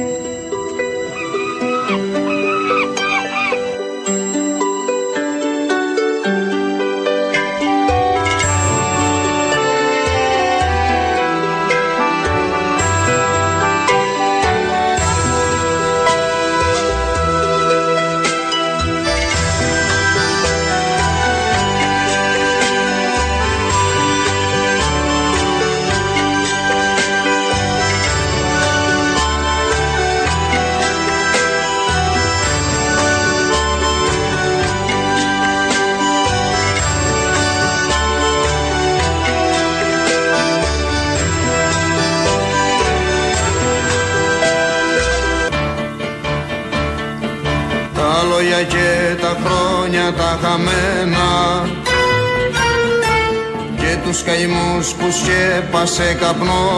που σκέπασε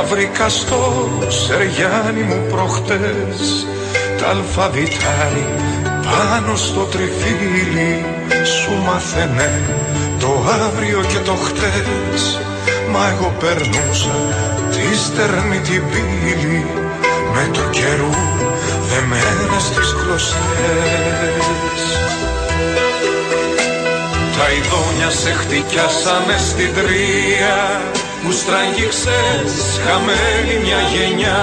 Τα βρήκα στο σεριάνι μου προχτές Τα αλφαβητάρι πάνω στο τριφύλι Σου μάθαινε το αύριο και το χτες. Μα εγώ περνούσα τη στερνή την πύλη Με το καιρού δεμένες τις κλωστές. Τα ειδόνια σε χτυκιάσανε στην τρία Που στραγγίξες χαμένη μια γενιά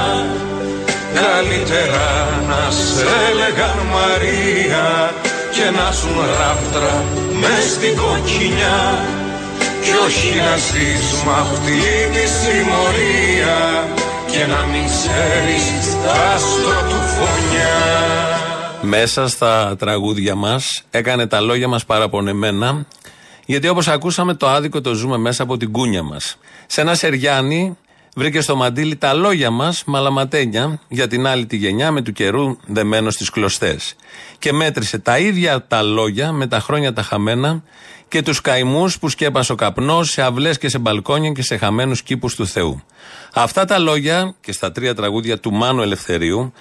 Καλύτερα να σε έλεγαν Μαρία Και να σου ράφτρα μες στην κοκκινιά Κι όχι να ζεις μ' αυτή τη συμμορία Και να μην ξέρεις τα άστρο του φωνιά μέσα στα τραγούδια μας έκανε τα λόγια μας παραπονεμένα. Γιατί όπως ακούσαμε, το άδικο το ζούμε μέσα από την κούνια μας. Σε ένα Σεριάννη βρήκε στο μαντίλι τα λόγια μας, μαλαματένια, για την άλλη τη γενιά με του καιρού δεμένος στις κλωστές. Και μέτρησε τα ίδια τα λόγια με τα χρόνια τα χαμένα και τους καημούς που σκέπασε ο καπνός σε αυλές και σε μπαλκόνια και σε χαμένους κήπους του Θεού. Αυτά τα λόγια και στα τρία τραγούδια του Μάνου Ελευθερίου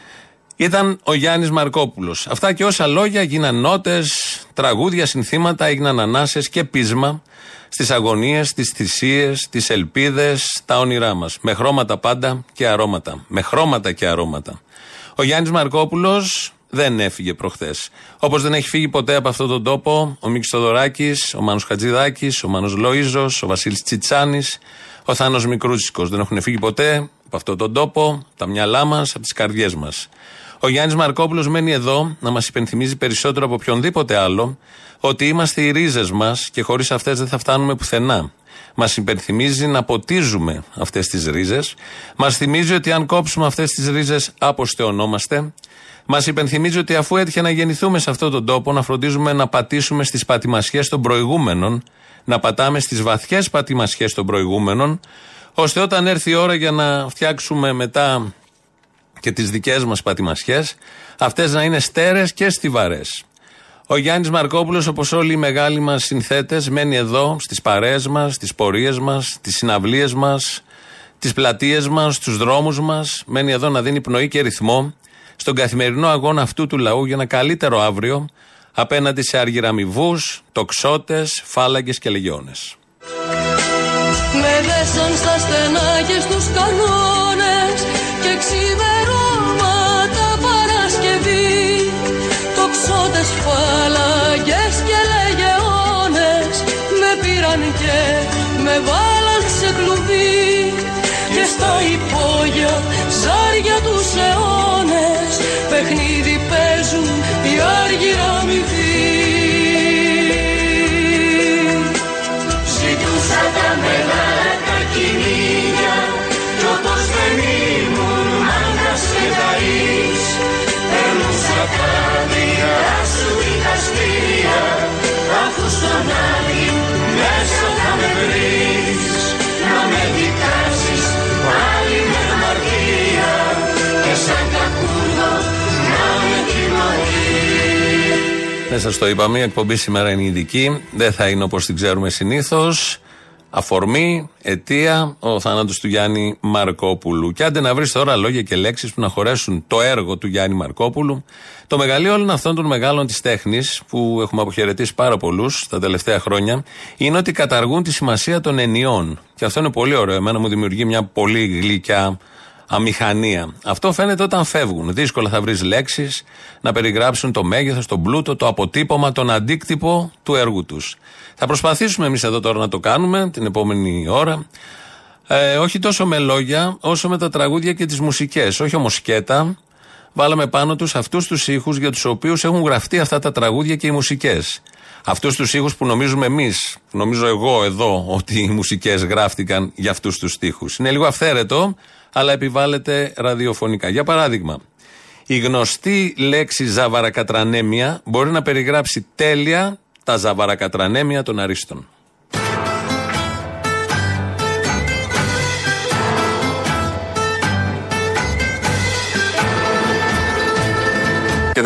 ήταν ο Γιάννης Μαρκόπουλος. Αυτά και όσα λόγια γίναν νότες, τραγούδια, συνθήματα, έγιναν ανάσες και πείσμα στις αγωνίες, τις θυσίες, τις ελπίδες, τα όνειρά μας. Με χρώματα πάντα και αρώματα. Με χρώματα και αρώματα. Ο Γιάννης Μαρκόπουλος δεν έφυγε προχθές. Όπως δεν έχει φύγει ποτέ από αυτόν τον τόπο ο Μίκη Θοδωράκης, ο Μάνος Χατζηδάκης, ο Μάνος Λοίζος, ο Βασίλης Τσιτσάνης, ο Θάνος Μικρούτσικος. Δεν έχουν φύγει ποτέ από αυτόν τον τόπο, τα μυαλά μας, από τις καρδιές μας. Ο Γιάννης Μαρκόπουλος μένει εδώ να μας υπενθυμίζει περισσότερο από οποιονδήποτε άλλο ότι είμαστε οι ρίζες μας και χωρίς αυτές δεν θα φτάνουμε πουθενά. Μας υπενθυμίζει να ποτίζουμε αυτές τις ρίζες. Μας θυμίζει ότι αν κόψουμε αυτές τις ρίζες, αποστεωνόμαστε. Μας υπενθυμίζει ότι αφού έτυχε να γεννηθούμε σε αυτόν τον τόπο, να φροντίζουμε να πατήσουμε στις πατημασιές των προηγούμενων, να πατάμε στις βαθιές πατημασιές των προηγούμενων, ώστε όταν έρθει η ώρα για να φτιάξουμε μετά και τις δικές μας πατημασιές, αυτές να είναι στέρες και στιβαρές. Ο Γιάννης Μαρκόπουλος, όπως όλοι οι μεγάλοι μας συνθέτες, μένει εδώ στις παρέες μας, στις πορείες μας, στι συναυλίες μας, τις πλατείες μας, στους δρόμους μας. Μένει εδώ να δίνει πνοή και ρυθμό στον καθημερινό αγώνα αυτού του λαού για ένα καλύτερο αύριο απέναντι σε αργυραμιβούς, τοξότες, φάλαγγες και λεγιώνες. Με δέσαν στα στενά και στους κανόνε σε κλουβί και στα υπόγεια ζάρια τους αιώνες. Παιχνίδι παίζουν οι άργυρα μυθοί Δεν σας το είπαμε, η εκπομπή σήμερα είναι ειδική. Δεν θα είναι όπως την ξέρουμε συνήθως. Αφορμή, αιτία, ο θάνατος του Γιάννη Μαρκόπουλου. Και άντε να βρεις τώρα λόγια και λέξεις που να χωρέσουν το έργο του Γιάννη Μαρκόπουλου. Το μεγαλείο όλων αυτών των μεγάλων της τέχνης, που έχουμε αποχαιρετήσει πάρα πολλούς τα τελευταία χρόνια, είναι ότι καταργούν τη σημασία των ενιών. Και αυτό είναι πολύ ωραίο. Εμένα μου δημιουργεί μια πολύ γλυκιά αμηχανία. Αυτό φαίνεται όταν φεύγουν. Δύσκολα θα βρεις λέξεις να περιγράψουν το μέγεθος, τον πλούτο, το αποτύπωμα, τον αντίκτυπο του έργου τους. Θα προσπαθήσουμε εμείς εδώ τώρα να το κάνουμε την επόμενη ώρα. Ε, όχι τόσο με λόγια, όσο με τα τραγούδια και τις μουσικές. Όχι όμως σκέτα. Βάλαμε πάνω τους αυτούς τους ήχους για τους οποίους έχουν γραφτεί αυτά τα τραγούδια και οι μουσικές. Αυτούς τους ήχους που νομίζουμε εμείς, νομίζω εγώ εδώ, ότι οι μουσικές γράφτηκαν για αυτούς τους τοίχου. Είναι λίγο αυθαίρετο, αλλά επιβάλλεται ραδιοφωνικά. Για παράδειγμα, η γνωστή λέξη ζαβαρακατρανέμια μπορεί να περιγράψει τέλεια τα ζαβαρακατρανέμια των αρίστων.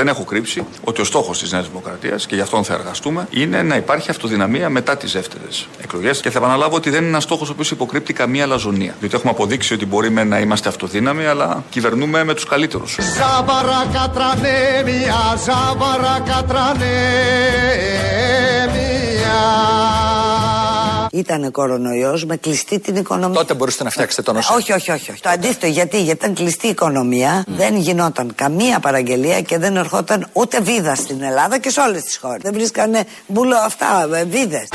Δεν έχω κρύψει ότι ο στόχος της Νέας Δημοκρατίας, και γι' αυτόν θα εργαστούμε, είναι να υπάρχει αυτοδυναμία μετά τις δεύτερες εκλογές. Και θα επαναλάβω ότι δεν είναι ένας στόχος ο οποίος υποκρύπτει καμία λαζονία. Διότι έχουμε αποδείξει ότι μπορεί να είμαστε αυτοδύναμοι, αλλά κυβερνούμε με τους καλύτερους. Ήταν κορονοϊός με κλειστή την οικονομία. Τότε μπορούσατε να φτιάξετε τον ΟΣΕ. Όχι, όχι, όχι. όχι. Το αντίθετο γιατί, γιατί ήταν κλειστή η οικονομία, δεν γινόταν καμία παραγγελία και δεν ερχόταν ούτε βίδα στην Ελλάδα και σε όλες τις χώρες. Δεν βρίσκανε μπουλο αυτά, ε, βίδες.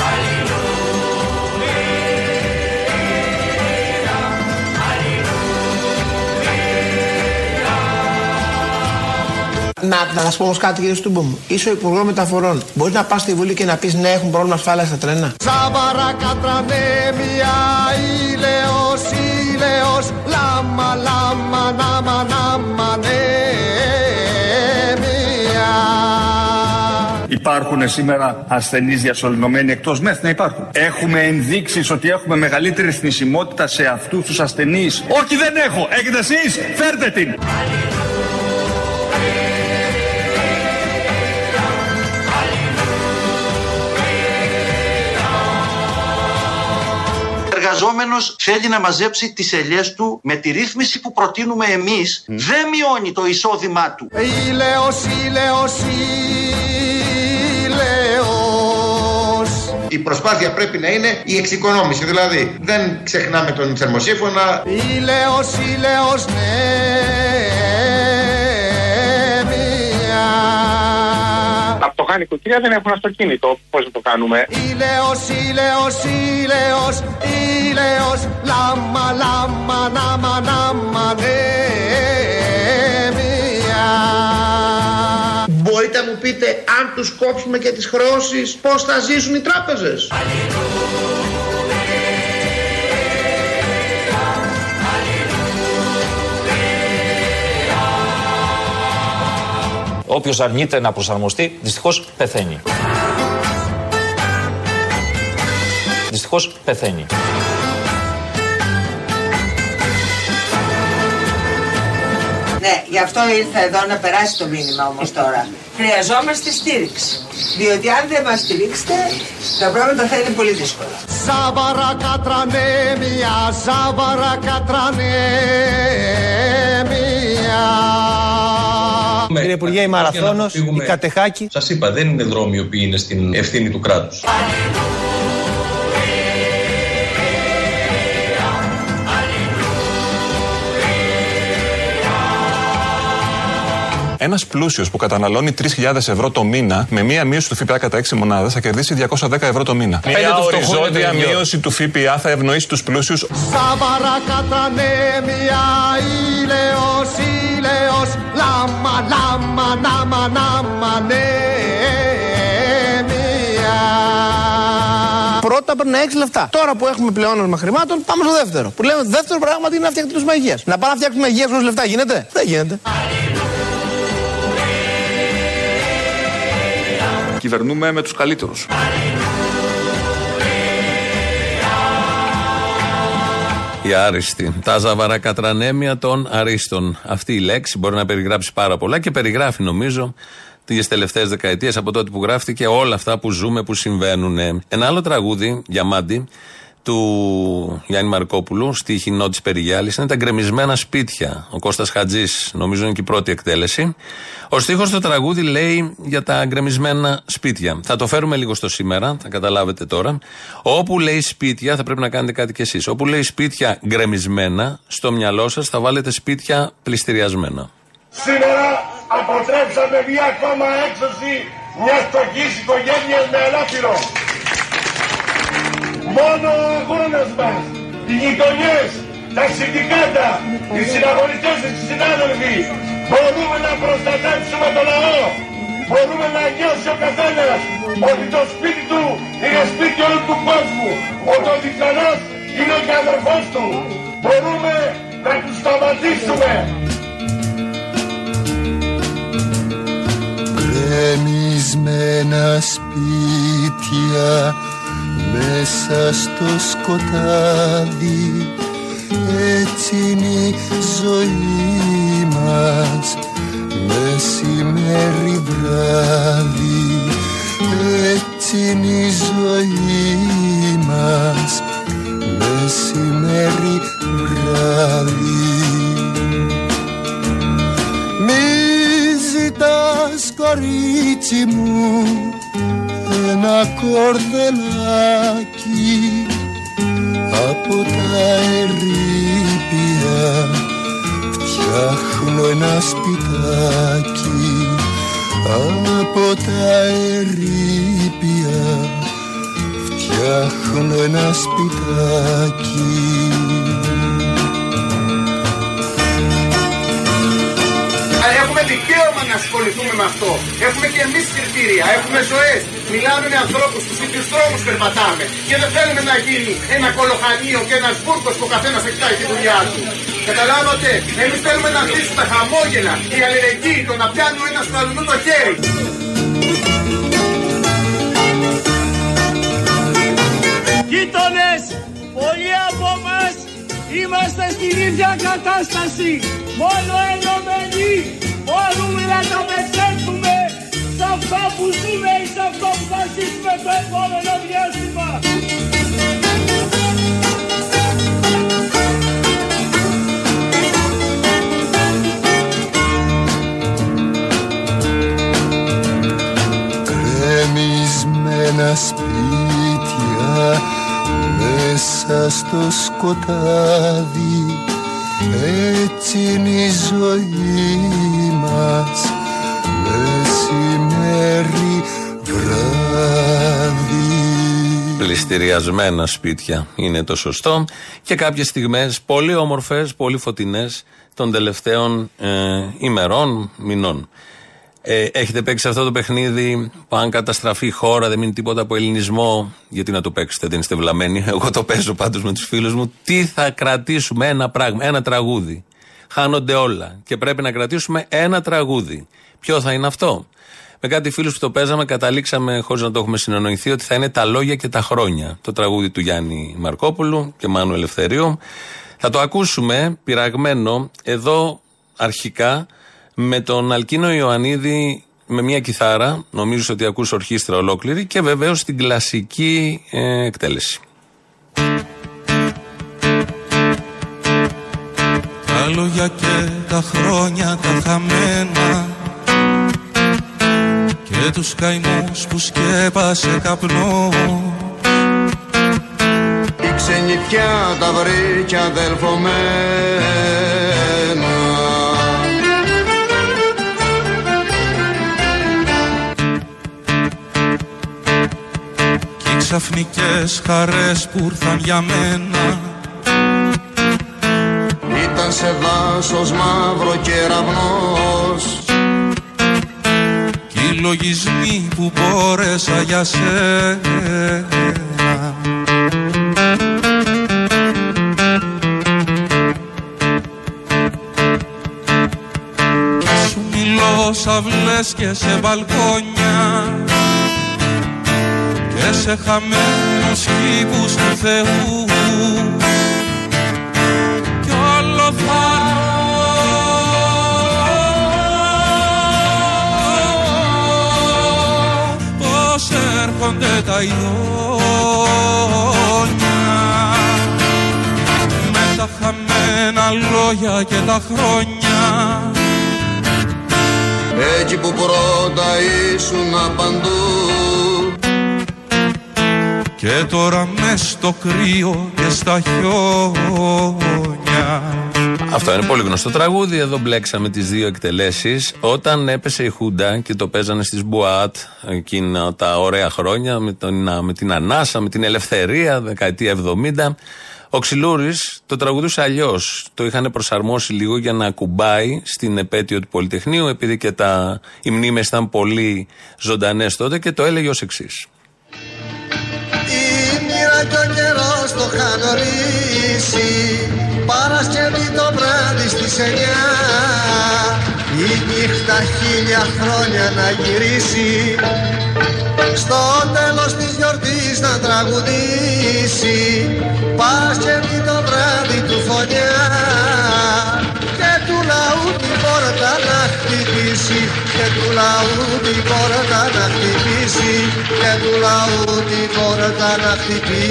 Να, να σα πω όμως κάτι, κύριε Στούμπο μου. Είσαι ο Υπουργός Μεταφορών. Μπορείς να πας στη Βουλή και να πεις ναι, έχουν πρόβλημα ασφάλειας στα τρένα. Ζάβαρα κατρανέμια, ήλαιος, ήλαιος, λάμα, λάμα, νάμα, νάμα, νέμια. Υπάρχουν σήμερα ασθενείς διασωληνωμένοι εκτός ΜΕΘ; Να υπάρχουν. Έχουμε ενδείξεις ότι έχουμε μεγαλύτερη θνησιμότητα σε αυτούς τους ασθενείς. Όχι δεν έχω. Έχετε εσείς; Φέρτε την. Εργαζόμενος θέλει να μαζέψει τις ελιές του με τη ρύθμιση που προτείνουμε εμείς, δεν μειώνει το εισόδημά του. Ήλαιος, ήλαιος, ήλαιος. Η προσπάθεια πρέπει να είναι η εξοικονόμηση, δηλαδή δεν ξεχνάμε τον θερμοσύφωνα. Ήλαιος, ήλαιος, νέμια. Τα φτωχά νοικοκυριά δεν έχουν αυτοκίνητο. Πώς να το κάνουμε; Ήλαιος, ήλαιος, ήλαιος, ήλαιος, λάμα, λάμα, νάμα, νάμα, νέμια. Μπορείτε να μου πείτε αν τους κόψουμε και τις χρεώσεις πώς θα ζήσουν οι τράπεζες; Όποιος αρνείται να προσαρμοστεί, δυστυχώς πεθαίνει. Δυστυχώς πεθαίνει. Ναι, γι' αυτό ήρθα εδώ να περάσει το μήνυμα όμως τώρα. Χρειαζόμαστε στήριξη. Διότι αν δεν μας στηρίξετε, τα πράγματα θα είναι πολύ δύσκολα. Ζάβαρα κατρανέμια, ζάβαρα κατρανέμια. Κύριε Υπουργέ, η Μαραθώνος, η Κατεχάκη. Σας είπα, δεν είναι δρόμοι οι οποίοι είναι στην ευθύνη του κράτους. Ένας πλούσιος που καταναλώνει 3.000 ευρώ το μήνα με μία μείωση του ΦΠΑ κατά 6 μονάδες θα κερδίσει 210 ευρώ το μήνα. Μία οριζόντια μείωση του ΦΠΑ θα ευνοήσει τους πλούσιους. Ζάβαρα κατρανέμια, ήλαιος, ήλαιος, λάμα, λάμα, νάμα, νάμα, νέμια. Πρώτα παίρνουν 6 λεφτά. Τώρα που έχουμε πλεόνασμα χρημάτων, πάμε στο δεύτερο. Που λέμε δεύτερο πράγμα είναι να φτιάξουμε τους υγεία. Να πάμε να φτιάξουμε υγεία χωρίς λεφτά γίνεται; Δεν γίνεται. Κυβερνούμε με τους καλύτερους. Οι άριστοι. Τα ζαβαρακατρανέμια των αρίστων. Αυτή η λέξη μπορεί να περιγράψει πάρα πολλά και περιγράφει νομίζω τις τελευταίες δεκαετίες, από τότε που γράφτηκε, όλα αυτά που ζούμε, που συμβαίνουν. Ένα άλλο τραγούδι, Διαμάντη, του Γιάννη Μαρκόπουλου, στη χινό της Περιγιάλης, είναι τα γκρεμισμένα σπίτια. Ο Κώστας Χατζής, νομίζω είναι και η πρώτη εκτέλεση. Ο στίχος στο τραγούδι λέει για τα γκρεμισμένα σπίτια. Θα το φέρουμε λίγο στο σήμερα, θα καταλάβετε τώρα. Όπου λέει σπίτια, θα πρέπει να κάνετε κάτι κι εσείς. Όπου λέει σπίτια γκρεμισμένα, στο μυαλό σας θα βάλετε σπίτια πληστηριασμένα. Σήμερα αποτρέψαμε μια ακόμα έξωση μιας φτωχή οικογένειας με ανάπηρο. Μόνο ο αγώνας μας, οι γειτονιές, τα συνδικάτα, οι συναγωνιστές, οι συνάδελφοι, μπορούμε να προστατεύσουμε το λαό. Μπορούμε να νιώσει ο καθένας ότι το σπίτι του είναι σπίτι όλου του κόσμου. Ότι ο διπλανός είναι και αδερφός του. Μπορούμε να τους σταματήσουμε. Γκρεμισμένα σπίτια μέσα στο σκοτάδι έτσι είναι η ζωή μας. Μεσημέρι βράδυ έτσι είναι η ζωή μας. Μεσημέρι βράδυ. Μη ζητάς κορίτσι μου ένα κορδελάκι από τα ερήπια. Φτιάχνω ένα σπιτάκι από τα ερήπια. Φτιάχνω ένα σπιτάκι να ασχοληθούμε με αυτό. Έχουμε και εμείς κριτήρια, έχουμε ζωές. Μιλάμε με ανθρώπους, του ίδιους δρόμους περπατάμε. Και δεν θέλουμε να γίνει ένα κολοχανίο και ένας μπούρκο που ο καθένας εκτάει τη δουλειά του. Καταλάβατε, εμείς θέλουμε να αφήσουμε τα χαμόγελα, η αλληλεγγύη, το να πιάνουμε ένας στο αλλού το χέρι. Γείτονες, πολλοί από μας είμαστε στην ίδια κατάσταση. Μόνο ενωμένοι μπορούμε να τα πετύχουμε σε αυτά που ζούμε ή σε αυτό που θα ζήσουμε το επόμενο διάστημα. Γκρεμισμένα σπίτια μέσα στο σκοτάδι έτσι είναι η ζωή μας μεσημέρι βράδυ Πληστηριασμένα σπίτια είναι το σωστό και κάποιες στιγμές πολύ όμορφες, πολύ φωτεινές των τελευταίων ε, ημερών, μηνών. Ε, έχετε παίξει αυτό το παιχνίδι που αν καταστραφεί η χώρα, δεν μείνει τίποτα από ελληνισμό. Γιατί να το παίξετε, δεν είστε βλαμμένοι. Εγώ το παίζω πάντως με τους φίλους μου. Τι θα κρατήσουμε, ένα πράγμα, ένα τραγούδι. Χάνονται όλα. Και πρέπει να κρατήσουμε ένα τραγούδι. Ποιο θα είναι αυτό; Με κάτι φίλους που το παίζαμε, καταλήξαμε, χωρίς να το έχουμε συνεννοηθεί, ότι θα είναι τα λόγια και τα χρόνια. Το τραγούδι του Γιάννη Μαρκόπουλου και Μάνου Ελευθερίου. Θα το ακούσουμε πειραγμένο εδώ αρχικά με τον Αλκίνο Ιωαννίδη με μια κιθάρα, νομίζω ότι ακούς ορχήστρα ολόκληρη και βεβαίως την κλασική ε, εκτέλεση. Τα λόγια και τα χρόνια τα χαμένα. Και τους καημούς που σκέπασε καπνό. Η ξενιτιά τα βρήκε αδελφομένα Κι οι ξαφνικές χαρές που ήρθαν για μένα. Ήταν σε δάσος μαύρο κεραυνός Κι οι λογισμοί που μπόρεσα για σένα. Κι σου μιλώ σαυλές και σε μπαλκόνια. Και σε χαμένους κήπους του Θεού. κι όλο έρχονται τα ιόνια με τα χαμένα λόγια και τα χρόνια. Έτσι που πρώτα ήσουν παντού και τώρα μες στο κρύο και στα χιόνια Αυτό είναι πολύ γνωστό τραγούδι. Εδώ μπλέξαμε τις δύο εκτελέσεις. Όταν έπεσε η Χούντα και το παίζανε στις Μπουάτ εκείνα τα ωραία χρόνια με, τον, με την Ανάσα, με την Ελευθερία, δεκαετία 70. Ο Ξυλούρης το τραγουδούσε αλλιώς. Το είχαν προσαρμόσει λίγο για να κουμπάει στην επέτειο του Πολυτεχνείου, επειδή και τα, οι μνήμες ήταν πολύ ζωντανές τότε και το έλεγε ως εξής. Η μοίρα κι ο καιρός το είχαν ορίσει Παρασκευή το βράδυ στις εννιά. Η νύχτα χίλια χρόνια να γυρίσει. Στο τέλος της γιορτής να τραγουδήσει. Παρασκευή το βράδυ του φωνιά. Και του λαού την πόρτα να χτυπήσει. Και του λαού την πόρτα να χτυπήσει. Και του λαού την πόρτα να χτυπήσει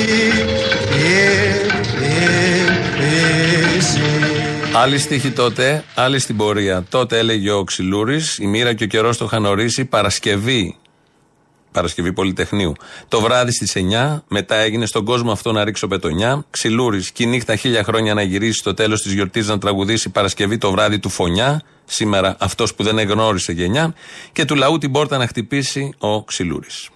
Άλλη στίχη τότε, άλλη στην πορεία. Τότε έλεγε ο Ξυλούρης, η μοίρα και ο καιρός το είχαν ορίσει Παρασκευή. Παρασκευή Πολυτεχνείου. Το βράδυ στις 9, μετά έγινε στον κόσμο αυτό να ρίξω πετονιά. Ξυλούρης, και η νύχτα χίλια χρόνια να γυρίσει στο τέλος της γιορτής να τραγουδήσει Παρασκευή το βράδυ του φωνιά. Σήμερα αυτός που δεν εγνώρισε γενιά. Και του λαού την πόρτα να χτυπήσει ο Ξυλούρης.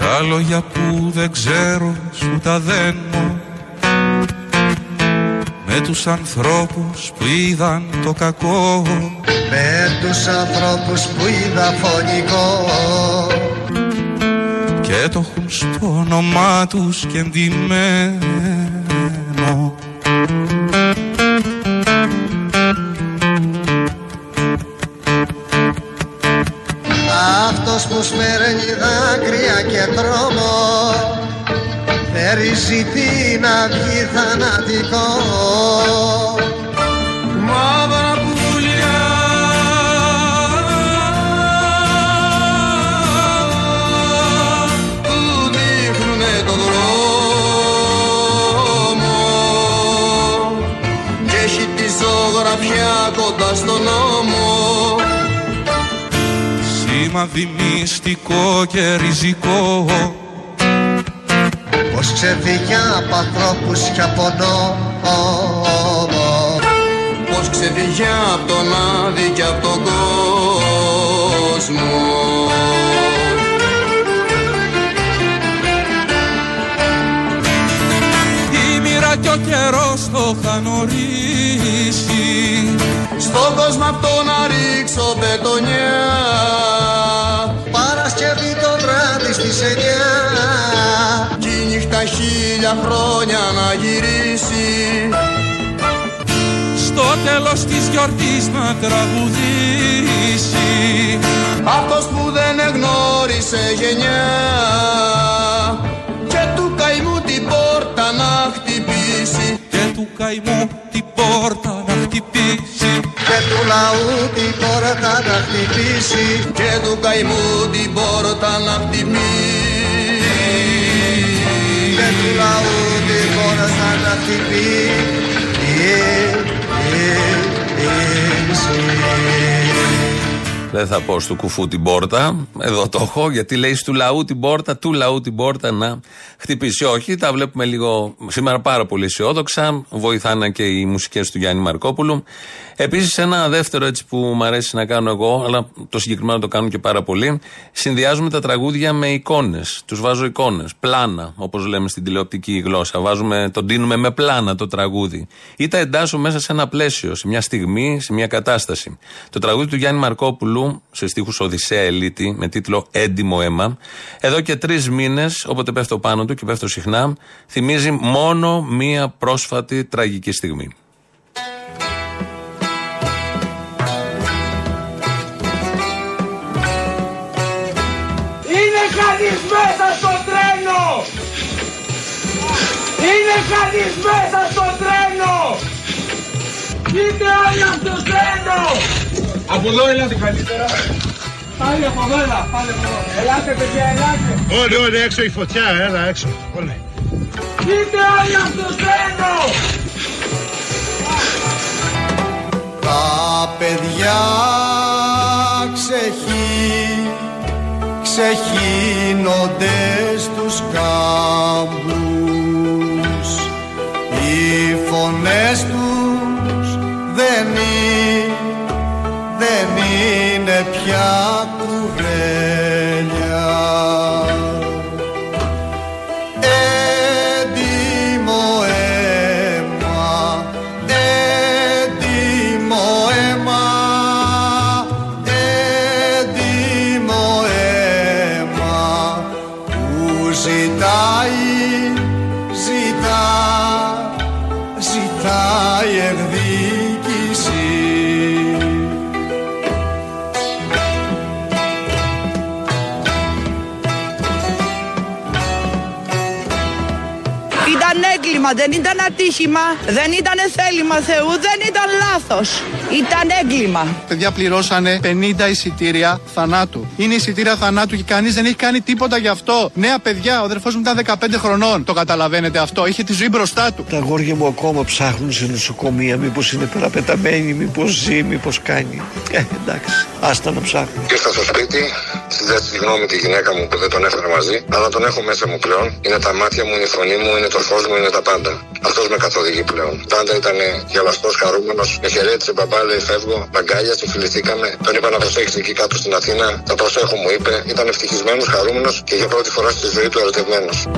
Τα λόγια που δεν ξέρω σου τα δένω. Με τους ανθρώπους που είδαν το κακό. Με τους ανθρώπους που είδα φωνικό. Και το έχουν στο όνομά τους και εντυμένο Αυτός που σμέρνει δάκρυα και τρόμο. Περιζητεί να βγει θανατικό. Μαύρα πουλιά. Που δείχνουνε το δρόμο. Και έχει τη ζωγραφιά κοντά στον νόμο Σημαδι μυστικό και ριζικό. Πως ξεφύγει από ανθρώπους και από νόμο. Πως ξεφύγει από τον άδει και από τον κόσμο ο καιρός το είχαν ορίσει Στον κόσμο αυτό να ρίξω πετονιά Παρασκευή το βράδυ στις εννιά Κι η νύχτα χίλια χρόνια να γυρίσει. Στο τέλος της γιορτής να τραγουδήσει. Αυτός που δεν εγνώρισε γενιά του καημού την πόρτα να χτυπήσει. Και του λαού την πόρτα να χτυπήσει. Και του καημού την πόρτα να χτυπήσει. Και του λαού την πόρτα να χτυπήσει Δεν θα πω στο κουφού την πόρτα. Εδώ το έχω, γιατί λέει του λαού την πόρτα, του λαού την πόρτα να χτυπήσει. Όχι, τα βλέπουμε λίγο σήμερα πάρα πολύ αισιόδοξα. Βοηθάνε και οι μουσικές του Γιάννη Μαρκόπουλου. Επίσης, ένα δεύτερο έτσι που μου αρέσει να κάνω εγώ, αλλά το συγκεκριμένο το κάνουν και πάρα πολύ. Συνδυάζουμε τα τραγούδια με εικόνες. Τους βάζω εικόνες. Πλάνα, όπως λέμε στην τηλεοπτική γλώσσα. Βάζουμε, τον δίνουμε με πλάνα το τραγούδι. Ή τα εντάσσω μέσα σε ένα πλαίσιο, σε μια στιγμή, σε μια κατάσταση. Το τραγούδι του Γιάννη Μαρκόπουλου, σε στίχους Οδυσσέα Ελίτη, με τίτλο Έντιμο αίμα, εδώ και τρεις μήνες, όποτε πέφτω πάνω του και πέφτω συχνά, θυμίζει μόνο μία πρόσφατη τραγική στιγμή. Είναι κανείς μέσα στο τρένο! Είναι κανείς μέσα στο τρένο! Είτε όλοι από το τρένος! Από εδώ έλατε καλύτερα. Πάλι από εδώ, έλα, πάλι από εδώ. Ελάτε, παιδιά, ελάτε. Όλοι, όλοι έξω η φωτιά, έλα έξω. Όλοι. Είτε όλοι από το στένο. Τα παιδιά ξεχύ, ξεχύνονται στους κάμπους οι φωνές τους είναι δεν ήταν ατύχημα, δεν ήταν θέλημα Θεού, δεν ήταν λάθος. Ήταν έγκλημα. Παιδιά πληρώσανε 50 εισιτήρια θανάτου. Είναι εισιτήρια θανάτου και κανείς δεν έχει κάνει τίποτα γι' αυτό. Νέα παιδιά, ο αδερφός μου ήταν 15 χρονών. Το καταλαβαίνετε αυτό. Είχε τη ζωή μπροστά του. Τα αγόρια μου ακόμα ψάχνουν σε νοσοκομεία. Μήπως είναι παραπεταμένοι, μήπως ζει, μήπως κάνει. Ε, εντάξει, άστα να ψάχνουν. Ήρθα στο σπίτι, ζήτησα τη γνώμη τη γυναίκα μου που δεν τον έφερα μαζί, αλλά τον έχω μέσα μου πλέον. Είναι τα μάτια μου, είναι η φωνή μου, είναι το φως μου, είναι τα πάντα. Αυτός με καθοδηγεί πλέον. Πάντα ήταν γελαστός, χαρούμενος, με χαιρέτησε μπαμπά, λέει φεύγω, αγκάλια, συμφιληθήκαμε. Τον είπα να προσέχεις εκεί κάτω στην Αθήνα, τα προσέχω μου είπε. Ήταν ευτυχισμένος, χαρούμενος και για πρώτη φορά στη ζωή του ερωτευμένος.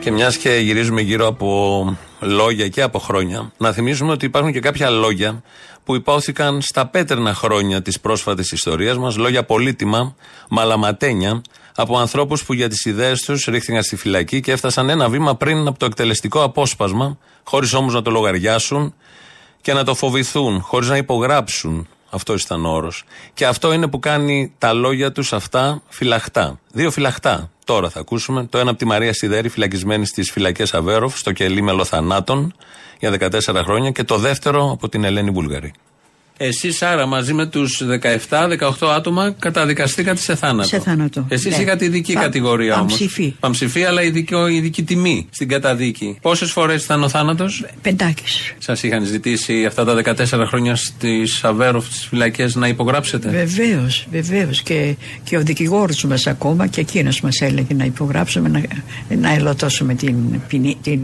Και μιας και γυρίζουμε γύρω από λόγια και από χρόνια, να θυμίσουμε ότι υπάρχουν και κάποια λόγια που υπόθηκαν στα πέτρνα χρόνια της πρόσφατης ιστορίας μας, λόγια πολύτιμα, μαλαματένια, από ανθρώπους που για τις ιδέες τους ρίχθηκαν στη φυλακή και έφτασαν ένα βήμα πριν από το εκτελεστικό απόσπασμα, χωρίς όμως να το λογαριάσουν και να το φοβηθούν, χωρίς να υπογράψουν. Αυτό ήταν ο όρος. Και αυτό είναι που κάνει τα λόγια τους αυτά φυλαχτά. Δύο φυλαχτά. Τώρα θα ακούσουμε. Το ένα από τη Μαρία Σιδέρη, φυλακισμένη στις φυλακές Αβέροφ, στο κελί μελοθανάτων για 14 χρόνια. Και το δεύτερο από την Ελένη Βούλγαρη. Εσεί άρα μαζί με τους 17-18 άτομα καταδικαστήκατε σε θάνατο. Σε θάνατο. Εσείς Ναι. είχατε ειδική Πα- κατηγορία όμως. παμψηφή. Παμψηφή, αλλά ειδική, ειδική τιμή στην καταδίκη. Πόσες φορές ήταν ο θάνατος, Πεντάκι. Σας είχαν ζητήσει αυτά τα 14 χρόνια στις Αβέροφ, στις φυλακές, να υπογράψετε; Βεβαίως, βεβαίως. Και, και ο δικηγόρος μας ακόμα και εκείνος μας έλεγε να υπογράψουμε, να, να ελωτώσουμε την ποινή, την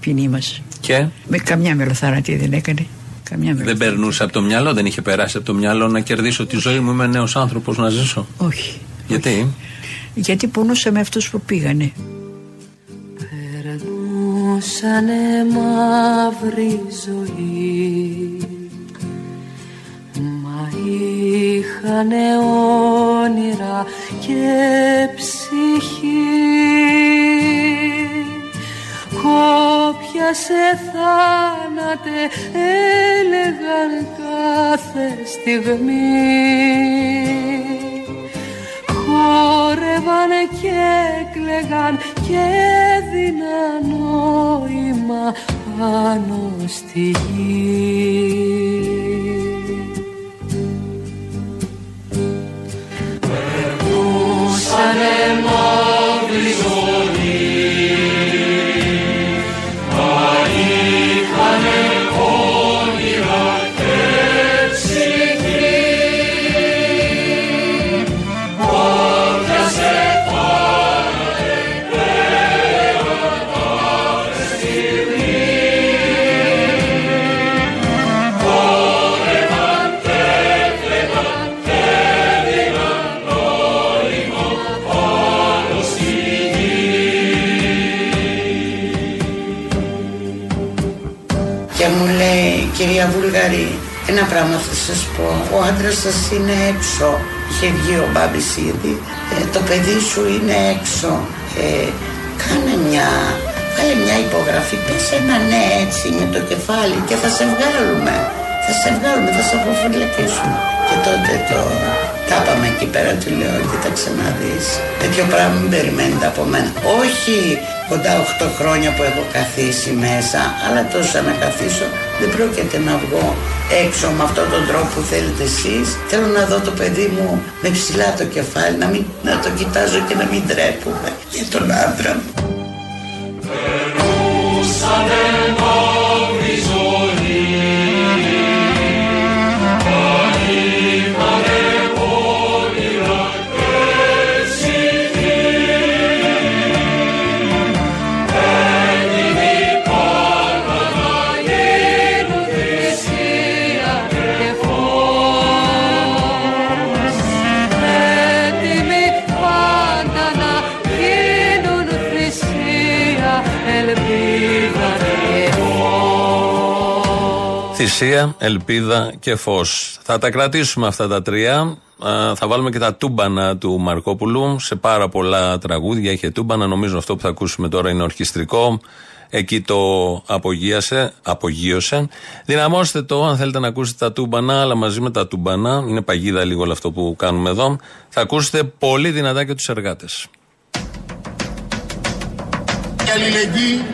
ποινή μας. Και; Με καμιά μελοθαρατή δεν έκανε. Καμιά δεν περνούσε από το μυαλό, δεν είχε περάσει από το μυαλό να κερδίσω τη ζωή μου. Είμαι νέος άνθρωπος να ζήσω. Όχι. Γιατί; Γιατί πονούσα με αυτούς που πήγανε. Περνούσανε μαύρη ζωή Μα είχανε όνειρα και ψυχή Κόπια σε θάνατε έλεγαν κάθε στιγμή χόρευαν και κλαίγαν και έδιναν νόημα πάνω στη γη. Κυρία Βουλγαρή, ένα πράγμα θα σας πω. Ο άντρας σας είναι έξω. Είχε βγει ο Μπάμπης ήδη. Ε, το παιδί σου είναι έξω. Ε, κάνε μια Βάλε μια υπογραφή, πες ένα ναι έτσι με το κεφάλι και θα σε βγάλουμε. Θα σε βγάλουμε, θα σε αποφυλακίσουμε. Και τότε το τα είπαμε εκεί πέρα, του λέω, κοίταξε να δεις. Τέτοιο πράγμα μην περιμένετε από μένα. Όχι κοντά 8 χρόνια που έχω καθίσει μέσα, αλλά τόσο να καθίσω δεν πρόκειται να βγω έξω με αυτόν τον τρόπο που θέλετε εσείς. Θέλω να δω το παιδί μου με ψηλά το κεφάλι, να, μην, να το κοιτάζω και να μην τρέπουμε για τον άντρα μου. Φως. Θυσία, ελπίδα και φως. Θα τα κρατήσουμε αυτά τα τρία. Α, θα βάλουμε και τα τούμπανα του Μαρκόπουλου σε πάρα πολλά τραγούδια. Είχε τούμπανα. Νομίζω αυτό που θα ακούσουμε τώρα είναι ορχιστρικό. Εκεί το απογείασε, απογείωσε. Δυναμώστε το αν θέλετε να ακούσετε τα τούμπανα, αλλά μαζί με τα τούμπανα. Είναι παγίδα λίγο όλο αυτό που κάνουμε εδώ. Θα ακούσετε πολύ δυνατά και τους εργάτες. Η αλληλεγγύη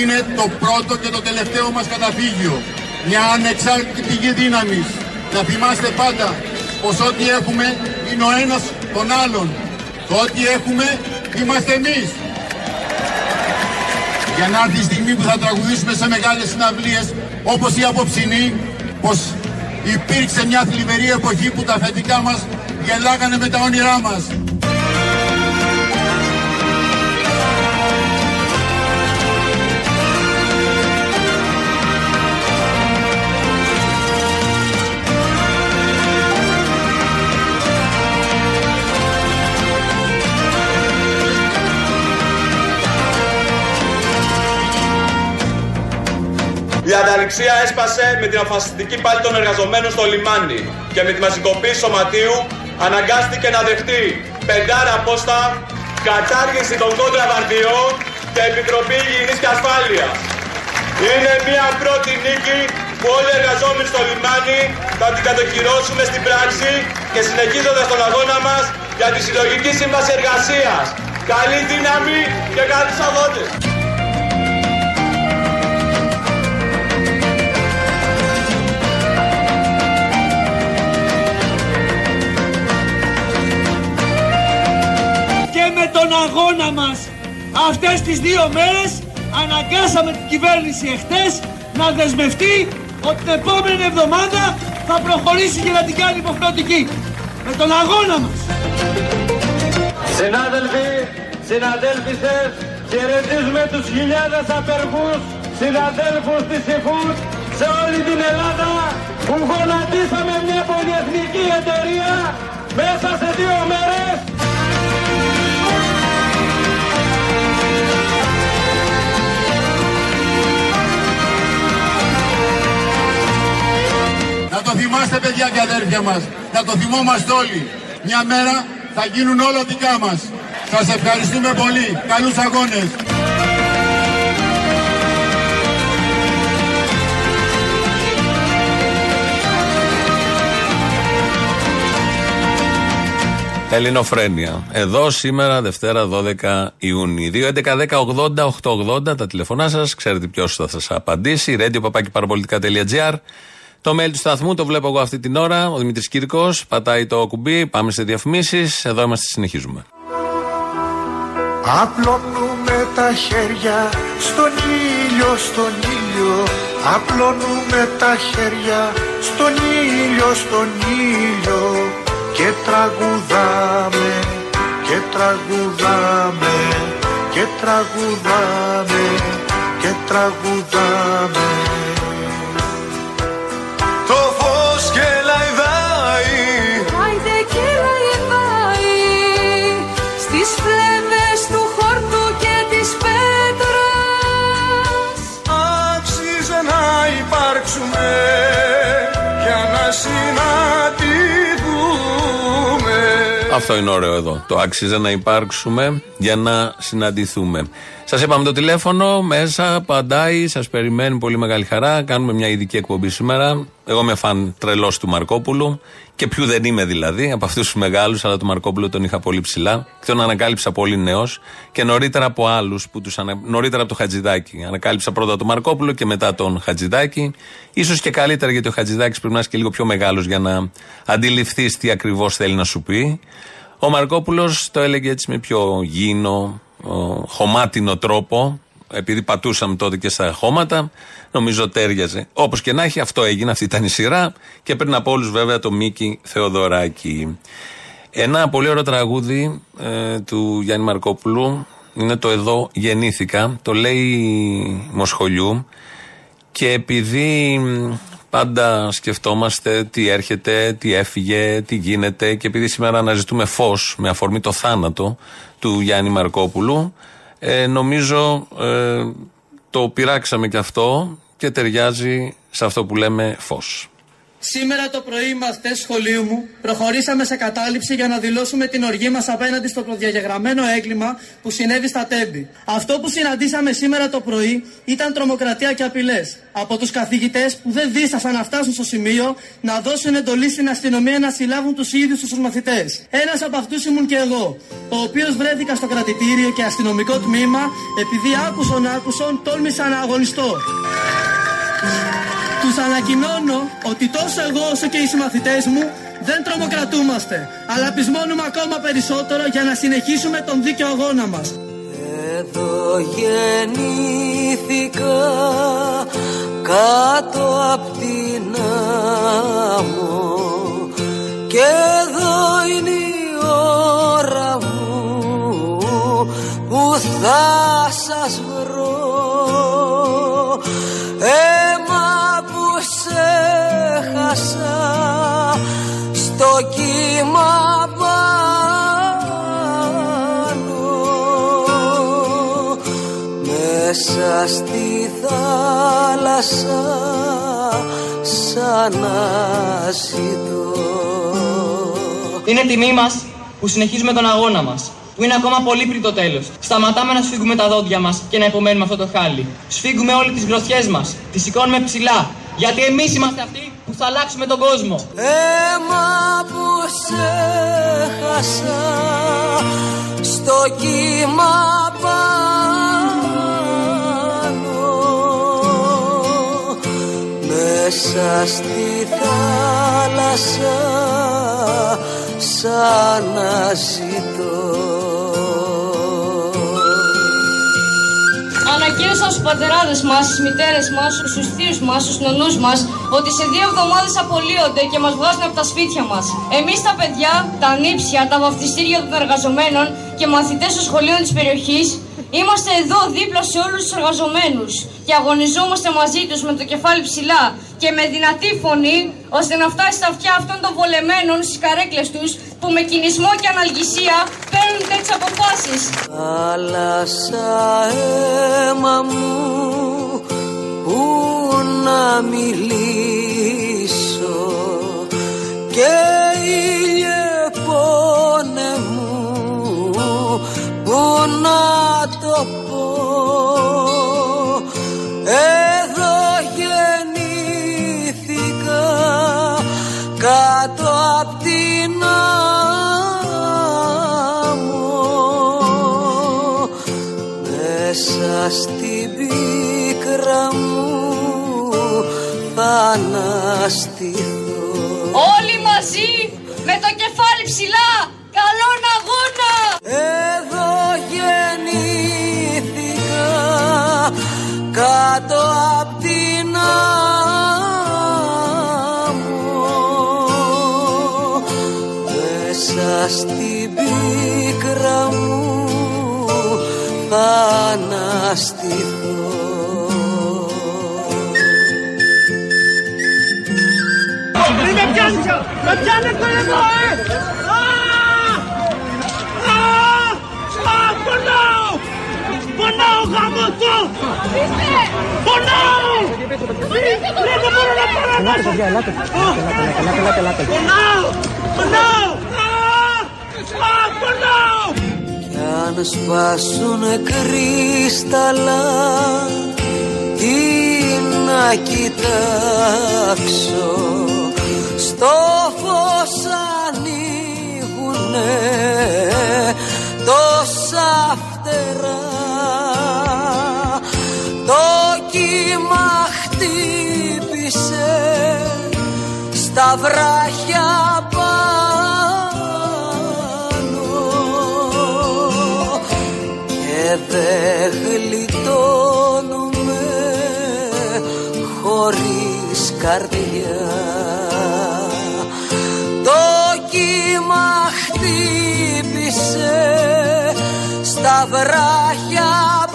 είναι το πρώτο και το τελευταίο μας καταφύγιο. Μια ανεξάρτητη πηγή δύναμης. Να θυμάστε πάντα πως ό,τι έχουμε είναι ο ένας τον άλλον. Το ό,τι έχουμε είμαστε εμείς. Για να έρθει η στιγμή που θα τραγουδήσουμε σε μεγάλες συναυλίες όπως η απόψινή πως υπήρξε μια θλιβερή εποχή που τα αφεντικά μας γελάγανε με τα όνειρά μας. Η ανταληξία έσπασε με την αφασιστική πάλη των εργαζομένων στο λιμάνι και με τη μαζικοποίηση σωματείου αναγκάστηκε να δεχτεί πεντάρα απόστα, κατάργηση των κόντραβαρδιών και Επιτροπή Υγιεινής και Ασφάλειας. Είναι μια πρώτη νίκη που όλοι οι εργαζόμενοι στο λιμάνι θα την κατοχυρώσουμε στην πράξη και συνεχίζοντας τον αγώνα μας για τη συλλογική σύμβαση εργασίας. Καλή δύναμη και καλούς αγώνες! Με τον αγώνα μας αυτές τις δύο μέρες αναγκάσαμε την κυβέρνηση εχθές να δεσμευτεί ότι την επόμενη εβδομάδα θα προχωρήσει και να την κάνει υποχρεωτική. Με τον αγώνα μας. Συνάδελφοι, συναδέλφισες, χαιρετίζουμε τους χιλιάδες απεργούς, συναδέλφους της ΥΦΟΥΤ σε όλη την Ελλάδα που γονατίσαμε μια πολυεθνική εταιρεία μέσα σε δύο μέρες. Να το θυμάστε παιδιά και αδέρφια μας. Να το θυμόμαστε όλοι. Μια μέρα θα γίνουν όλα δικά μας. Σας ευχαριστούμε πολύ. Καλούς αγώνες. Ελληνοφρένια. Εδώ σήμερα, Δευτέρα 12 Ιουνίου. 2.11.10.80.880 τα τηλεφωνά σας. Ξέρετε ποιος θα σας απαντήσει. radio.parapolitica.gr. Το mail του σταθμού το βλέπω εγώ αυτή την ώρα. Ο Δημήτρης Κύρκος πατάει το κουμπί. Πάμε σε διαφημίσεις. Εδώ είμαστε, συνεχίζουμε. Απλώνουμε τα χέρια στον ήλιο, στον ήλιο Απλώνουμε τα χέρια στον ήλιο, στον ήλιο Και τραγουδάμε, και τραγουδάμε Και τραγουδάμε, και τραγουδάμε Αυτό είναι ωραίο εδώ. Το άξιζε να υπάρξουμε για να συναντηθούμε. Σας είπαμε το τηλέφωνο, μέσα, απαντάει, σας περιμένει πολύ μεγάλη χαρά. Κάνουμε μια ειδική εκπομπή σήμερα. Εγώ είμαι φαν τρελός του Μαρκόπουλου και ποιου δεν είμαι δηλαδή, από αυτούς τους μεγάλους, αλλά του Μαρκόπουλου τον είχα πολύ ψηλά. Και τον ανακάλυψα πολύ νέος και νωρίτερα από άλλους, ανα... νωρίτερα από το Χατζηδάκι. Ανακάλυψα πρώτα τον Μαρκόπουλο και μετά τον Χατζηδάκι. σω και καλύτερα γιατί ο Χατζηδάκης πρέπει να είναι και λίγο πιο μεγάλος για να αντιληφθείς τι ακριβώς θέλει να σου πει. Ο Μαρκόπουλος το έλεγε έτσι με πιο γήινο, χωμάτινο τρόπο, επειδή πατούσαμε τότε και στα χώματα, νομίζω τέριαζε. Όπως και να έχει, αυτό έγινε, αυτή ήταν η σειρά. Και πριν από όλους, βέβαια, το Μίκη Θεοδωράκη. Ένα πολύ ωραίο τραγούδι ε, του Γιάννη Μαρκόπουλου είναι το Εδώ γεννήθηκα. Το λέει Μοσχολιού. Και επειδή πάντα σκεφτόμαστε τι έρχεται, τι έφυγε, τι γίνεται και επειδή σήμερα αναζητούμε φως με αφορμή το θάνατο του Γιάννη Μαρκόπουλου ε, νομίζω ε, το πειράξαμε και αυτό και ταιριάζει σε αυτό που λέμε φως. Σήμερα το πρωί οι μαθητέ σχολείου μου προχωρήσαμε σε κατάληψη για να δηλώσουμε την οργή μας απέναντι στο προδιαγεγραμμένο έγκλημα που συνέβη στα τέμπη. Αυτό που συναντήσαμε σήμερα το πρωί ήταν τρομοκρατία και απειλές από τους καθηγητές που δεν δίστασαν να φτάσουν στο σημείο να δώσουν εντολή στην αστυνομία να συλλάβουν τους ίδιους τους μαθητές. Ένας από αυτούς ήμουν και εγώ, ο οποίος βρέθηκα στο κρατητήριο και αστυνομικό τμήμα επειδή άκουσον άκουσον τόλμησα να αγωνιστώ. Τους ανακοινώνω ότι τόσο εγώ όσο και οι συμμαθητές μου δεν τρομοκρατούμαστε, αλλά πεισμώνουμε ακόμα περισσότερο για να συνεχίσουμε τον δίκαιο αγώνα μας. Εδώ γεννήθηκα κάτω απ' την άμμο και εδώ είναι η ώρα μου που θα σας βρω στο κύμα πάνω μέσα στη θάλασσα σαν να ζητώ Είναι τιμή μας που συνεχίζουμε τον αγώνα μας που είναι ακόμα πολύ πριν το τέλος. Σταματάμε να σφίγγουμε τα δόντια μας και να υπομένουμε αυτό το χάλι. Σφίγγουμε όλε τις γροθιές μας, τις σηκώνουμε ψηλά. Γιατί εμείς είμαστε αυτοί που θα αλλάξουμε τον κόσμο. Αίμα που σε χάσα στο κύμα πάνω μέσα στη θάλασσα σαν να ζητώ Ανακοίνωσαν στου πατεράδες μας, στις μητέρες μας, στους θείους μας, στους νονούς μας ότι σε δύο εβδομάδες απολύονται και μας βγάζουν από τα σπίτια μας. Εμείς τα παιδιά, τα νύψια, τα βαφτιστήρια των εργαζομένων και μαθητές των σχολείων της περιοχής Είμαστε εδώ δίπλα σε όλους τους εργαζομένους και αγωνιζόμαστε μαζί τους με το κεφάλι ψηλά και με δυνατή φωνή ώστε να φτάσει στα αυτιά αυτών των βολεμένων στις καρέκλες τους που με κινησμό και αναλγησία παίρνουν τέτοιες αποφάσεις. Θάλασσα αίμα μου που να μιλήσω και ήλιε πόνε μου που να το πω μέσα στην πίκρα μου θα αναστηθώ Όλοι μαζί με το κεφάλι ψηλά καλόν αγώνα! Εδώ γεννήθηκα κάτω απ' την άμμο μέσα στην πίκρα μου θα αναστηθώ Μην με πιάνεις, με πιάνετε εδώ, ε! Α! Α! Α, πονάω! Πονάω, γάμο το! Πονάω! Δεν μπορώ να περάσω! Πονάω! Πονάω! Αν σπάσουνε κρύσταλλα Τι να κοιτάξω. Στο φως ανοίγουνε Τόσα φτερά. Το κύμα χτύπησε Στα βράχια γλιτώνουμε χωρίς καρδιά. Το κύμα χτύπησε στα βράχια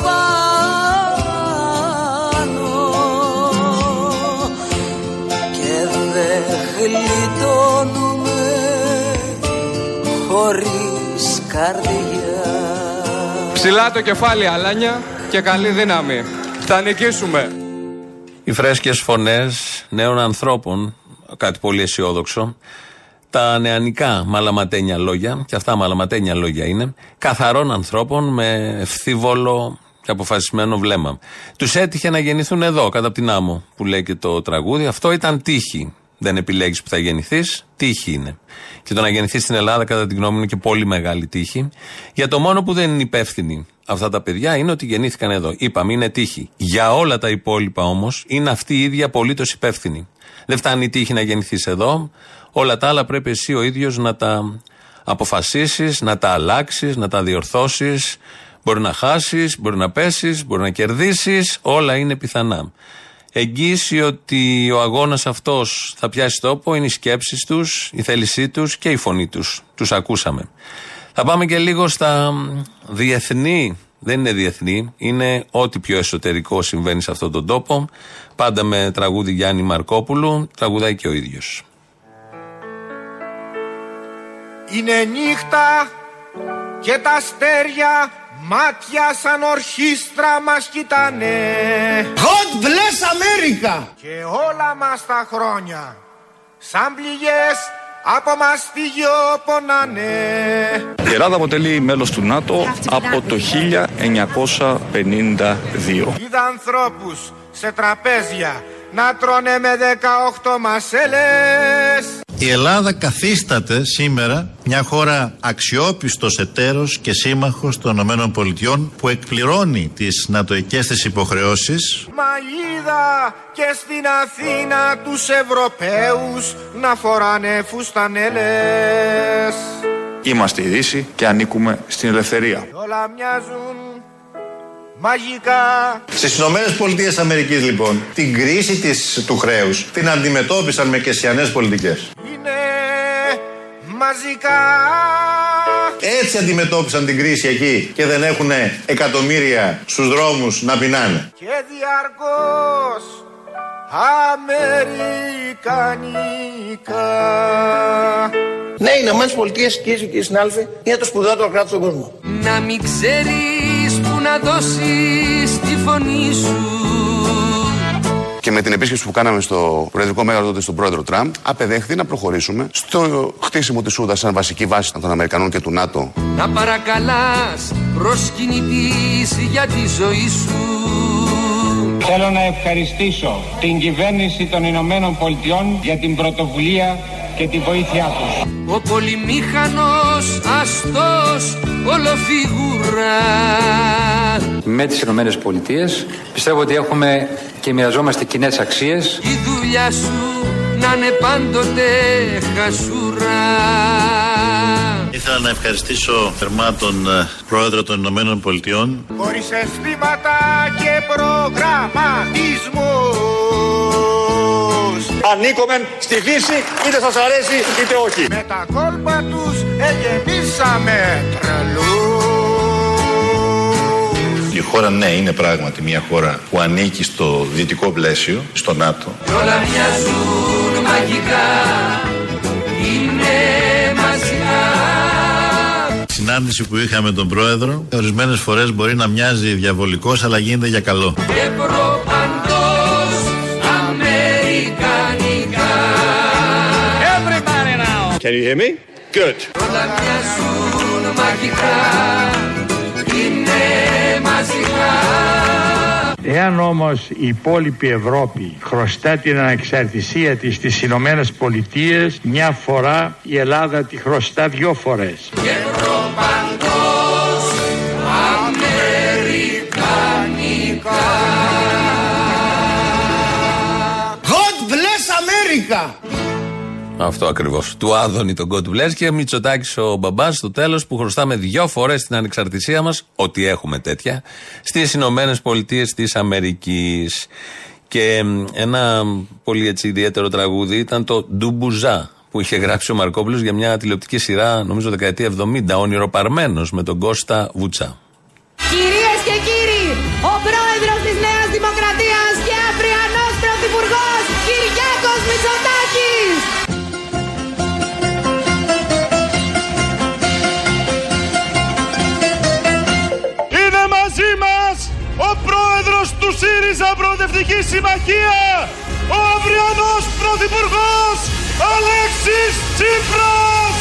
Ψηλά το κεφάλι, Αλάνια, και καλή δύναμη. Θα νικήσουμε. Οι φρέσκες φωνές νέων ανθρώπων, κάτι πολύ αισιόδοξο, τα νεανικά μαλαματένια λόγια, και αυτά μαλαματένια λόγια είναι, καθαρών ανθρώπων με ευθύβολο και αποφασισμένο βλέμμα. Τους έτυχε να γεννηθούν εδώ, κατά από την άμμο, που λέει και το τραγούδι. Αυτό ήταν τύχη. Δεν επιλέγεις που θα γεννηθείς, τύχη είναι. Και το να γεννηθείς στην Ελλάδα, κατά την γνώμη μου, είναι και πολύ μεγάλη τύχη. Για το μόνο που δεν είναι υπεύθυνοι αυτά τα παιδιά είναι ότι γεννήθηκαν εδώ. Είπαμε, είναι τύχη. Για όλα τα υπόλοιπα όμως είναι αυτοί οι ίδιοι απολύτως υπεύθυνοι. Δεν φτάνει η τύχη να γεννηθείς εδώ. Όλα τα άλλα πρέπει εσύ ο ίδιος να τα αποφασίσεις, να τα αλλάξεις, να τα διορθώσεις. Μπορεί να χάσεις, μπορεί να πέσεις, μπορεί να κερδίσεις. Όλα είναι πιθανά. Εγγύηση ότι ο αγώνας αυτός θα πιάσει τόπο είναι οι σκέψεις τους, η θέλησή τους και η φωνή τους. Τους ακούσαμε. Θα πάμε και λίγο στα διεθνή. Δεν είναι διεθνή, είναι ό,τι πιο εσωτερικό συμβαίνει σε αυτόν τον τόπο. Πάντα με τραγούδι Γιάννη Μαρκόπουλου, τραγουδάει και ο ίδιος. Είναι νύχτα και τα αστέρια μάτια σαν ορχήστρα μας κοιτάνε God bless America! Και όλα μας τα χρόνια σαν πληγές από μαστίγιο πονάνε Η Ελλάδα αποτελεί μέλος του ΝΑΤΟ από το 1952. Είδα ανθρώπους σε τραπέζια να τρώνε με 18 μασέλες Η Ελλάδα καθίσταται σήμερα μια χώρα αξιόπιστος εταίρος και σύμμαχος των ΗΠΑ που εκπληρώνει τις νατοικές της υποχρεώσεις Μα είδα και στην Αθήνα τους Ευρωπαίους να φοράνε φουστανέλες Είμαστε η Δύση και ανήκουμε στην ελευθερία. Κι όλα μοιάζουν μαγικά Στις Ηνωμένες Πολιτείες Αμερικής λοιπόν την κρίση της, του χρέους την αντιμετώπισαν με κεσιανές πολιτικές. είναι μαζικά Έτσι αντιμετώπισαν την κρίση εκεί και δεν έχουν εκατομμύρια στους δρόμους να πεινάνε. και διαρκώς αμερικανικά Ναι, οι Ηνωμένες Πολιτείες, κυρίες και κύριοι συνάδελφοι, είναι το σπουδαιότερο κράτος στον κόσμο. Να μην ξέρεις που να δώσεις τη φωνή σου Και με την επίσκεψη που κάναμε στο Προεδρικό Μέγαρο τότε στον πρόεδρο Τραμπ, απεδέχθη να προχωρήσουμε στο χτίσιμο της Σούδας σαν βασική βάση των Αμερικανών και του ΝΑΤΟ. Να παρακαλάς προσκυνητής για τη ζωή σου Θέλω να ευχαριστήσω την κυβέρνηση των Ηνωμένων Πολιτειών για την πρωτοβουλία και τη βοήθειά τους. Ο πολυμήχανος αστός ολοφίγουρα Με τις Ηνωμένες Πολιτείες πιστεύω ότι έχουμε και μοιραζόμαστε κοινές αξίες. Η δουλειά σου να είναι πάντοτε χασούρα Ήθελα να ευχαριστήσω θερμά τον ε, πρόεδρο των Ηνωμένων Πολιτειών χωρίς αισθήματα και προγραμματισμούς Ανήκομεν στη Δύση, είτε σας αρέσει είτε όχι. Με τα κόλπα τους εγεμίσαμε τρελούς. Η χώρα ναι είναι πράγματι μια χώρα που ανήκει στο δυτικό πλαίσιο, στο ΝΑΤΟ. Κι όλα μοιάζουν μαγικά Είναι μαζικά. Η συνάντηση που είχαμε με τον πρόεδρο ορισμένες φορές μπορεί να μοιάζει διαβολικός αλλά γίνεται για καλό. Και προπαντός Can you hear me? Good. Όλα μοιάζουν μαγικά Είναι μαζικά Εάν όμως η υπόλοιπη Ευρώπη χρωστά την ανεξαρτησία της στις Ηνωμένες Πολιτείες, μια φορά η Ελλάδα τη χρωστά δυο φορές. Και προπαντός Αμερικανικά God bless America! Αυτό ακριβώς. Του Άδωνη τον God bless και Μητσοτάκης ο μπαμπάς στο τέλος που χρωστάμε δυο φορές την ανεξαρτησία μας, ότι έχουμε τέτοια, στις Ηνωμένες Πολιτείες της Αμερικής. Και μ, ένα πολύ έτσι ιδιαίτερο τραγούδι ήταν το Ντουμπουζά που είχε γράψει ο Μαρκόπουλος για μια τηλεοπτική σειρά, νομίζω δεκαετία 70, όνειροπαρμένος με τον Κώστα Βουτσά. Κυρίες και κύριοι, ο πρόεδρος της Νέας Δημοκρατίας και αυριανός πρωθυπουργός Κυριάκος Μητσοτάκης. Ο πρόεδρος του ΣΥΡΙΖΑ Προοδευτικής Συμμαχία, ο αυριανός πρωθυπουργός Αλέξης Τσίπρας.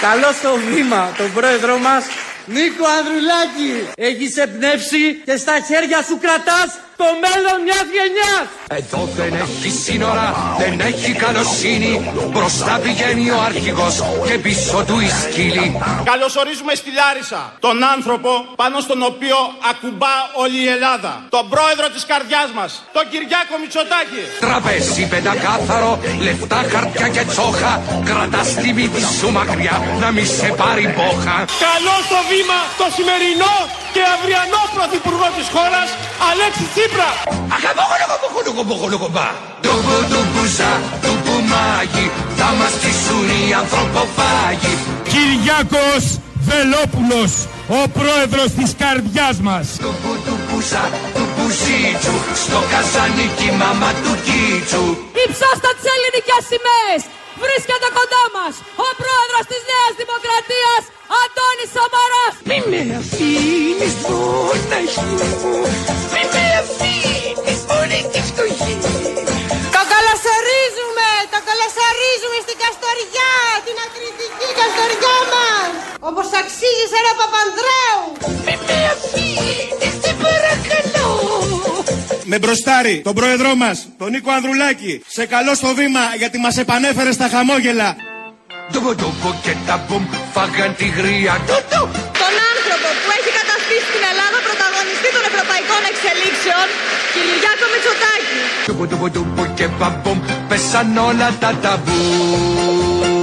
Καλό στο βήμα τον πρόεδρό μας Νίκο Ανδρουλάκη Έχεις εμπνεύσει και στα χέρια σου κρατάς το μέλλον μιας γενιάς. Εδώ δεν έχει σύνορα, δεν έχει καλοσύνη. Μπροστά πηγαίνει ο αρχηγός και πίσω του η σκύλη. Καλωσορίζουμε στη Λάρισα τον άνθρωπο πάνω στον οποίο ακουμπά όλη η Ελλάδα. Τον πρόεδρο της καρδιάς μας, τον Κυριάκο Μητσοτάκη. Τραπέζι πεντακάθαρο, λεφτά, χαρτιά και τσόχα. Κρατάς τη μύτη σου μακριά, να μη σε πάρει μπόχα Καλό στο βήμα το σημερινό και αυριανό πρωθυπουργό της χώρας, Αλέξη Τσίπρα. Ντουμπου ντουμπουζά, ντουμπουμάγι Θα μας στήσουν οι ανθρωποφάγοι Κυριάκος Βελόπουλος, ο πρόεδρος της καρδιάς μας. Ντουμπου ντουμπουζά, ντουμπουζίτσου Στο καζανίκι μάμα του κίτσου Υψώστα τις ελληνικές σημαίες. Βρίσκεται κοντά μας ο πρόεδρος της Νέας Δημοκρατίας, Αντώνης Σαμαράς. Μη με αφήνεις μοναχή μου Μη με αφήνεις μόνη τη φτωχή Το καλωσορίζουμε, το καλωσορίζουμε στην Καστοριά, την ακριτική Καστοριά μας. Όπως αξίζει σε ένα Παπανδρέου. Μη με αφήνεις, σε παρακαλώ Με μπροστάρι τον πρόεδρό μας, τον Νίκο Ανδρουλάκη. Σε καλό στο βήμα γιατί μας επανέφερε στα χαμόγελα. Ντουμπου ντουμπου και τα μπουμ φάγαν τη γρία Ντουντου Τον άνθρωπο που έχει καταστήσει την Ελλάδα πρωταγωνιστή των ευρωπαϊκών εξελίξεων, Κυριάκο Μητσοτάκη. Ντουμπου ντουμπου ντουμπου και παμπουμ Πέσαν όλα τα ταμπού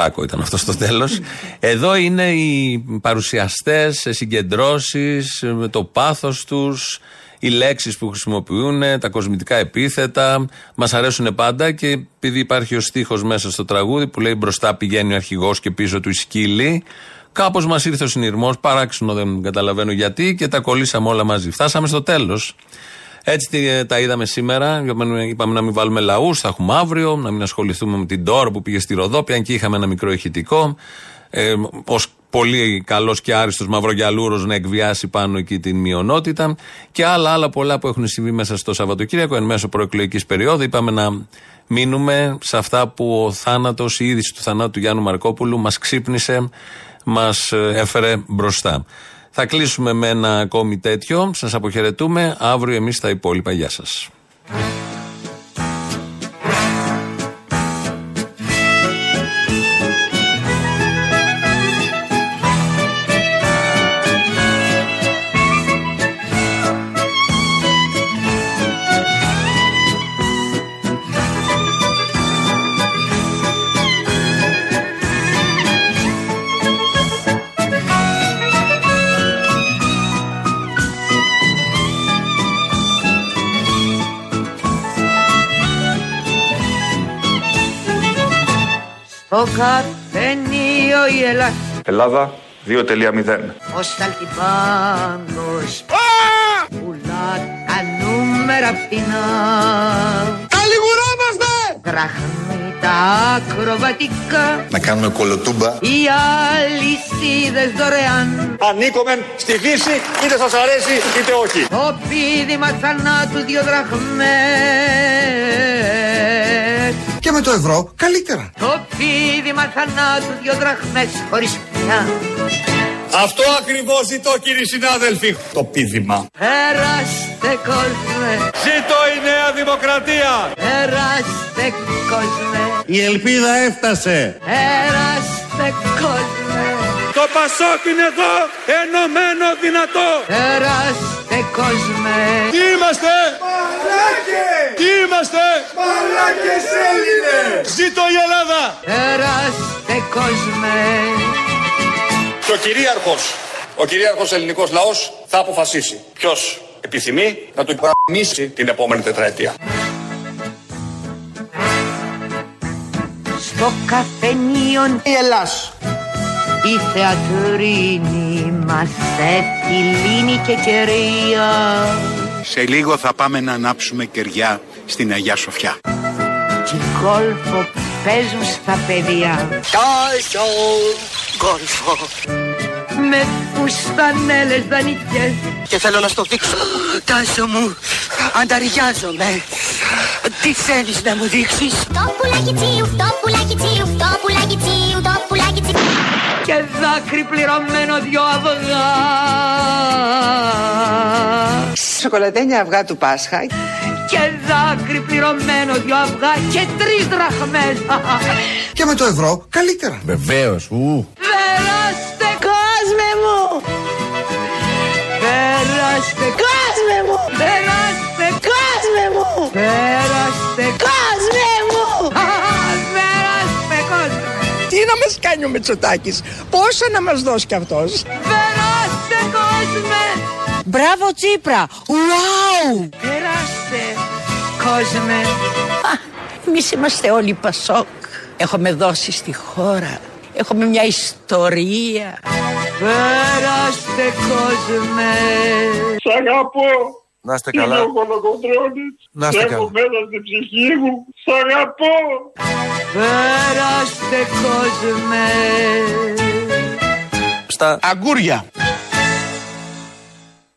Τράκο ήταν αυτός στο τέλος. Εδώ είναι οι παρουσιαστές σε συγκεντρώσεις, με το πάθος τους, οι λέξεις που χρησιμοποιούν, τα κοσμητικά επίθετα. Μας αρέσουν πάντα και επειδή υπάρχει ο στίχος μέσα στο τραγούδι που λέει μπροστά πηγαίνει ο αρχηγός και πίσω του η σκύλη. Κάπως μας ήρθε ο συνειρμός, παράξενο δεν καταλαβαίνω γιατί και τα κολλήσαμε όλα μαζί. Φτάσαμε στο τέλος. Έτσι τι- τα είδαμε σήμερα. Είπαμε- Είπαμε να μην βάλουμε λαούς, θα έχουμε αύριο, να μην ασχοληθούμε με την Τόρο που πήγε στη Ροδόπια, αν και είχαμε ένα μικρό ηχητικό. Ε, Ω πολύ καλός και άριστος Μαυρογιαλούρος να εκβιάσει πάνω εκεί την μειονότητα. Και άλλα, άλλα πολλά που έχουν συμβεί μέσα στο Σαββατοκύριακο εν μέσω προεκλογικής περίοδου. Είπαμε να μείνουμε σε αυτά που ο θάνατος, η είδηση του θανάτου του Γιάννου Μαρκόπουλου μας ξύπνησε, μας έφερε μπροστά. Θα κλείσουμε με ένα ακόμη τέτοιο. Σας αποχαιρετούμε. Αύριο εμείς τα υπόλοιπα. Γεια σας. Στο καφενείο η Ελλάδα Ελλάδα 2.0. Ο Σταλτιπάνος Πουλά τα νούμερα φθηνά Τα λιγουρόμαστε! Δραχμή τα ακροβατικά Να κάνουμε κολοτούμπα. οι αλυσίδες δωρεάν Ανήκομεν στη Δύση, είτε σας αρέσει είτε όχι. το πίδημα θανάτου δύο δραχμές Και με το ευρώ καλύτερα. το πίδημα θανάτου δύο δραχμές χωρίς πια Αυτό ακριβώς ζητώ κύριοι συνάδελφοι. Το πίδημα. Περάστε κόσμε, Ζήτω η Νέα Δημοκρατία. περάστε κόσμε, Η ελπίδα έφτασε. περάστε κόσμε, Το Πασόκ είναι εδώ, ενωμένο δυνατό. περάστε κόσμε. Τι είμαστε! Μαλάκες! Τι είμαστε! Μαλάκες Έλληνες! Ζήτω η Ελλάδα! Περάστε κόσμε, Και ο κυρίαρχος, ο κυρίαρχος ελληνικός λαός θα αποφασίσει ποιος επιθυμεί να του υπογραμμίσει την επόμενη τετραετία. στο καφενείο Η Ελλάς. Η θεατρίνη μας λύνει και κερία. Σε λίγο θα πάμε να ανάψουμε κεριά στην Αγιά Σοφιά. Τι γκολφο παίζουν στα παιδιά. Τόσο γκολφο. Με φουστανέλες δανεικές. Και θέλω να στο δείξω. Τάσο μου, ανταριάζομαι. Τι θέλεις να μου δείξεις; Το πουλάκι τσίου, το πουλάκι τσίου, το πουλάκι τσίου, το πουλάκι τσίου. Και δάκρυ πληρωμένο δυο αυγά. Σοκολατένια αυγά του Πάσχα. Και δάκρυ πληρωμένο δυο αυγά και τρεις δραχμές. Και με το ευρώ καλύτερα. Βεβαίως. Ου. Περάστε κόσμε μου. Περάστε κόσμε μου. Περάστε κόσμε μου. Περάστε κόσμε μου. Περάστε κόσμε. Τι να μας κάνει ο Μητσοτάκης; Πόσα να μας δώσει κι αυτός; Περάστε κόσμε. Μπράβο Τσίπρα. Ουάου. Περάστε κόσμε. Εμείς είμαστε όλοι Πασόκ. Έχουμε δώσει στη χώρα. Έχουμε μια ιστορία. Περάστε κόσμε. Σ' αγαπώ. Να είστε Είναι ο Κολοκοντρώνης. Να είστε Έχω καλά. μέσα στην ψυχή μου. Σ' αγαπώ. Περάστε κόσμε. Στα αγκούρια.